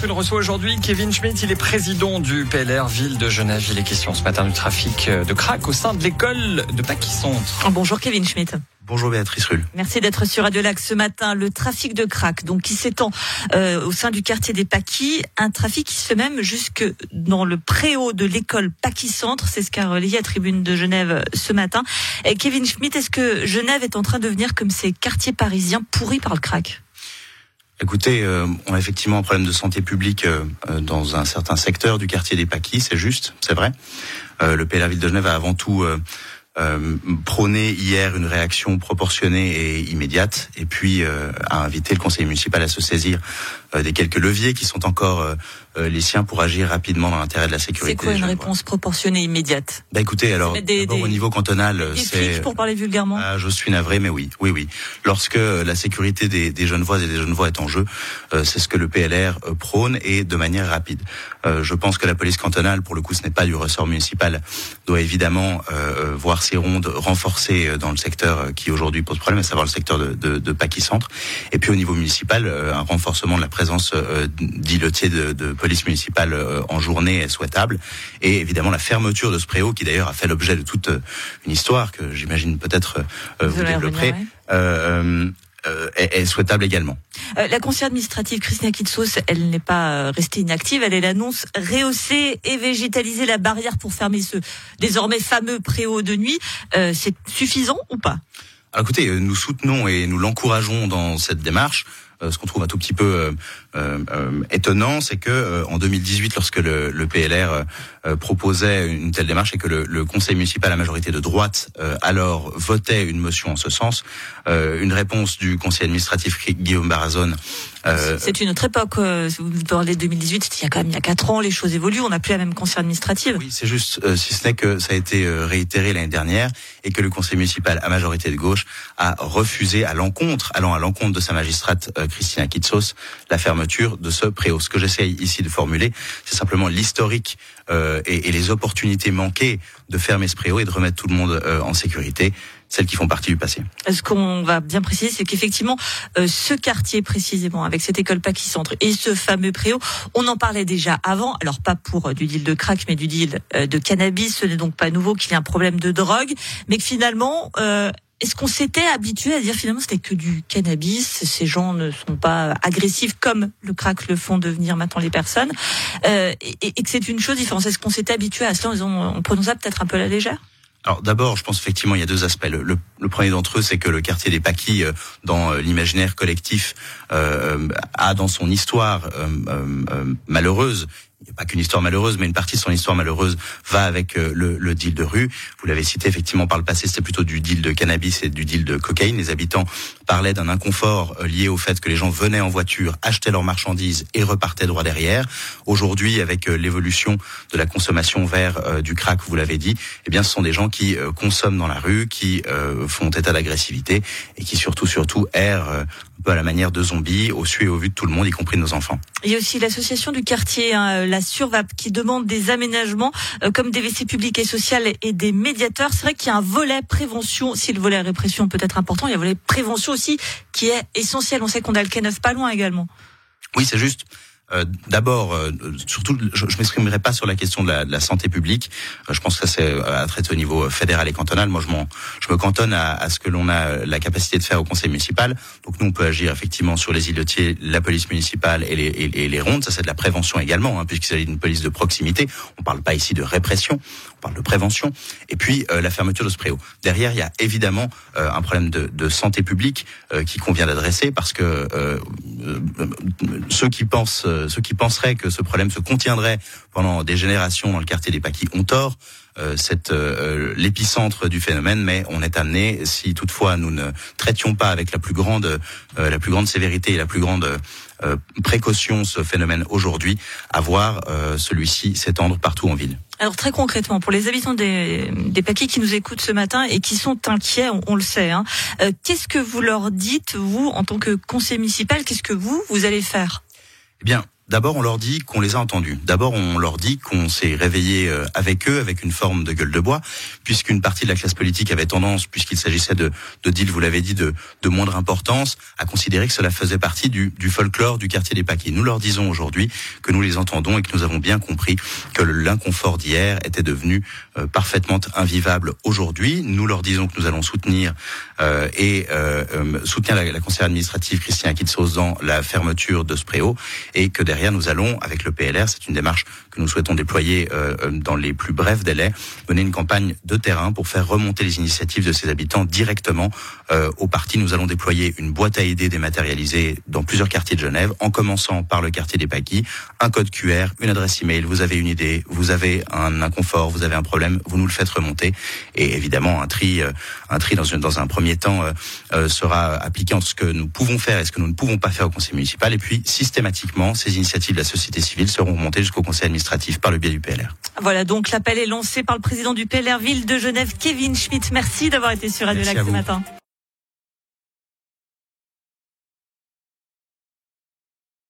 Rull reçoit aujourd'hui Kevin Schmidt. Il est président du PLR Ville de Genève. Il est question ce matin du trafic de crack au sein de l'école de Paquis Centre. Bonjour Kevin Schmidt. Bonjour Béatrice Rull. Merci d'être sur Radio Lac ce matin. Le trafic de crack, donc qui s'étend euh, au sein du quartier des Paquis, un trafic qui se fait même jusque dans le préau de l'école Paquis Centre. C'est ce qu'a relayé à Tribune de Genève ce matin. Et Kevin Schmidt, est-ce que Genève est en train de devenir comme ces quartiers parisiens pourris par le crack? Écoutez, euh, on a effectivement un problème de santé publique euh, dans un certain secteur du quartier des Paquis, c'est juste, c'est vrai. Euh, le PLR Ville de Genève a avant tout euh, prôné hier une réaction proportionnée et immédiate, et puis euh, a invité le conseil municipal à se saisir euh, des quelques leviers qui sont encore euh, euh, les siens pour agir rapidement dans l'intérêt de la sécurité. C'est quoi une réponse proportionnée immédiate Bah écoutez, alors des, au niveau cantonal, c'est pour parler vulgairement. Ah, je suis navré, mais oui, oui, oui. Lorsque la sécurité des, des jeunes voix et des jeunes voix est en jeu, c'est ce que le PLR prône et de manière rapide. je pense que la police cantonale, pour le coup, ce n'est pas du ressort municipal, doit évidemment voir ses rondes renforcées dans le secteur qui aujourd'hui pose problème, à savoir le secteur de, de, de Paquis Centre. Et puis au niveau municipal, un renforcement de la présence euh, d'îlotiers de, de, police municipale euh, en journée est souhaitable. Et évidemment la fermeture de ce préau, qui d'ailleurs a fait l'objet de toute euh, une histoire que j'imagine peut-être euh, vous, vous développerez. Euh, euh, est, est, souhaitable également. Euh, la conseillère administrative Christina Kitsos, elle n'est pas restée inactive. Elle est l'annonce rehausser et végétaliser la barrière pour fermer ce désormais fameux préau de nuit. Euh, c'est suffisant ou pas? Alors, Écoutez, nous soutenons et nous l'encourageons dans cette démarche. Euh, ce qu'on trouve un tout petit peu euh, euh, étonnant, c'est que en 2018, lorsque le, le PLR proposait une telle démarche et que le, le, conseil municipal à majorité de droite alors votait une motion en ce sens, une réponse du conseil administratif Guillaume Barazone euh, c'est une autre époque. Vous parlez de 2018, il y a quand même il y a quatre ans, les choses évoluent. On n'a plus la même conseil administrative. Oui, c'est juste, euh, si ce n'est que ça a été réitéré l'année dernière et que le conseil municipal à majorité de gauche a refusé à l'encontre, allant à l'encontre de sa magistrate euh, Christina Kitsos, la fermeture de ce préau. Ce que j'essaie ici de formuler, c'est simplement l'historique euh, et, les opportunités manquées de fermer ce préau et de remettre tout le monde en sécurité celles qui font partie du passé. Ce qu'on va bien préciser, c'est qu'effectivement, euh, ce quartier précisément, avec cette école Paquis Centre et ce fameux préau, on en parlait déjà avant. Alors pas pour euh, du deal de crack, mais du deal euh, de cannabis. Ce n'est donc pas nouveau qu'il y ait un problème de drogue, mais que finalement. Est-ce qu'on s'était habitué à dire finalement c'était que du cannabis, ces gens ne sont pas agressifs comme le crack le font devenir maintenant les personnes, euh, et, que c'est une chose différente Est-ce qu'on s'était habitué à cela en disant on prononce ça peut-être un peu la légère? Alors d'abord, je pense effectivement il y a deux aspects. Le premier d'entre eux, c'est que le quartier des Paquis, euh, dans euh, l'imaginaire collectif, euh, a dans son histoire malheureuse il n'y a pas qu'une histoire malheureuse, mais une partie de son histoire malheureuse va avec euh, le, le, deal de rue. Vous l'avez cité effectivement par le passé, c'était plutôt du deal de cannabis et du deal de cocaïne. Les habitants parlaient d'un inconfort euh, lié au fait que les gens venaient en voiture, achetaient leurs marchandises et repartaient droit derrière. Aujourd'hui, avec euh, l'évolution de la consommation vers du crack, vous l'avez dit, eh bien, ce sont des gens qui consomment dans la rue, qui font état d'agressivité et qui surtout, surtout errent un peu à la manière de zombies, au su et au vu de tout le monde, y compris de nos enfants. Il y a aussi l'association du quartier, hein, la Survap, qui demande des aménagements euh, comme des WC publics et sociales et des médiateurs. C'est vrai qu'il y a un volet prévention, si le volet répression peut être important, il y a un volet prévention aussi qui est essentiel. On sait qu'on a le K9 pas loin également. Oui, c'est juste. Euh, D'abord, euh, surtout, je, je m'exprimerai pas sur la question de la, de la santé publique. Euh, je pense que ça c'est à traiter au niveau fédéral et cantonal. Moi, je, je me cantonne à, à ce que l'on a la capacité de faire au conseil municipal. Donc, nous, on peut agir effectivement sur les îlotiers, la police municipale et les, et, les rondes. Ça, c'est de la prévention également, hein, puisqu'il s'agit d'une police de proximité. On parle pas ici de répression, on parle de prévention. Et puis, euh, la fermeture de ce préau. Derrière, il y a évidemment euh, un problème de, de santé publique euh, qui convient d'adresser, parce que ceux qui pensent ceux qui penseraient que ce problème se contiendrait pendant des générations dans le quartier des Paquis ont tort. Euh, c'est euh, l'épicentre du phénomène, mais on est amené, si toutefois nous ne traitions pas avec la plus grande, euh, la plus grande sévérité et la plus grande euh, précaution ce phénomène aujourd'hui, à voir euh, celui-ci s'étendre partout en ville. Alors très concrètement, pour les habitants des, des qui nous écoutent ce matin et qui sont inquiets, on, le sait, hein, euh, qu'est-ce que vous leur dites, vous, en tant que conseiller municipal, qu'est-ce que vous, vous allez faire? Eh bien, d'abord, on leur dit qu'on les a entendus. D'abord, on leur dit qu'on s'est réveillé euh, avec eux, avec une forme de gueule de bois, puisqu'une partie de la classe politique avait tendance, puisqu'il s'agissait de, de deals, vous l'avez dit, de, de moindre importance, à considérer que cela faisait partie du, du folklore du quartier des Paquets. Nous leur disons aujourd'hui que nous les entendons et que nous avons bien compris que l'inconfort d'hier était devenu euh, parfaitement invivable aujourd'hui. Nous leur disons que nous allons soutenir euh, et euh, soutenir la, la conseillère administrative Christian Kitsos dans la fermeture de Spréo et que derrière nous allons, avec le PLR, c'est une démarche que nous souhaitons déployer euh, dans les plus brefs délais, mener une campagne de terrain pour faire remonter les initiatives de ces habitants directement euh, au parti. Nous allons déployer une boîte à idées dématérialisée dans plusieurs quartiers de Genève, en commençant par le quartier des Paquis, un code QR, une adresse email, vous avez une idée, vous avez un inconfort, vous avez un problème, vous nous le faites remonter et évidemment un tri, euh, un tri dans, une, dans un premier temps euh, euh, sera appliqué entre ce que nous pouvons faire et ce que nous ne pouvons pas faire au conseil municipal et puis systématiquement ces initiatives de la société civile seront remontées jusqu'au conseil administratif par le biais du PLR. Voilà donc l'appel est lancé par le président du PLR Ville de Genève, Kevin Schmitt. Merci d'avoir été sur Radio Lac ce vous. matin.